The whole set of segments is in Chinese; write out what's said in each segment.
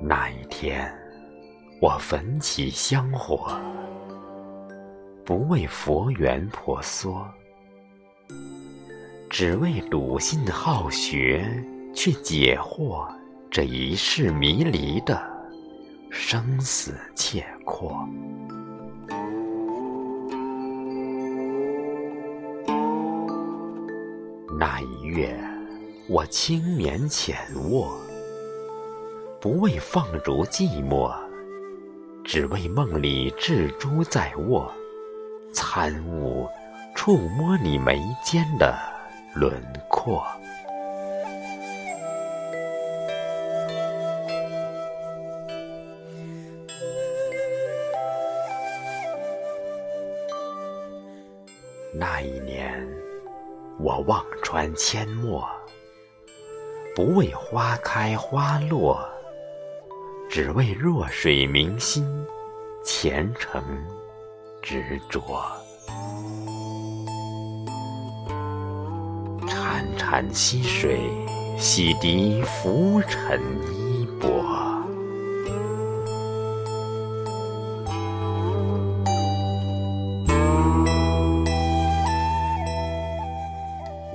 那一天，我焚起香火，不为佛缘婆娑，只为鲁迅好学，去解惑这一世迷离的生死切阔。那一月，我轻眠浅卧，不为放逐寂寞，只为梦里蜘蛛在卧，参悟触摸你眉间的轮廓。那一年。我望穿阡陌，不为花开花落，只为弱水明心，虔诚执着。潺潺溪水洗涤浮尘衣钵。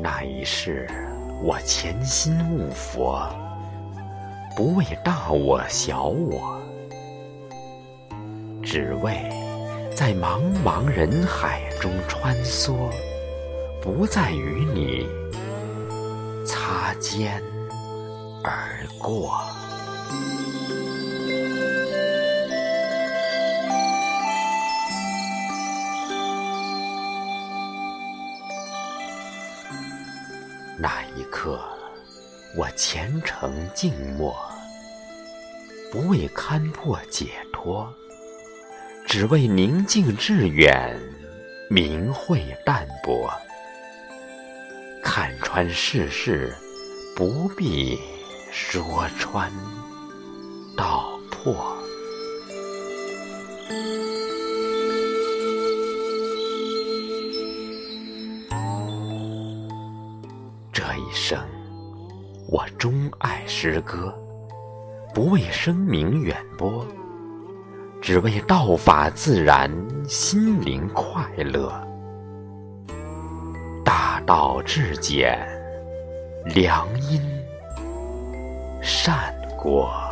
那一世，我潜心悟佛，不为大我小我，只为在茫茫人海中穿梭，不再与你擦肩而过。那一刻，我虔诚静默，不为勘破解脱，只为宁静致远，明慧淡泊。看穿世事，不必说穿道破。这一生，我钟爱诗歌，不为声名远播，只为道法自然，心灵快乐。大道至简，良因善果。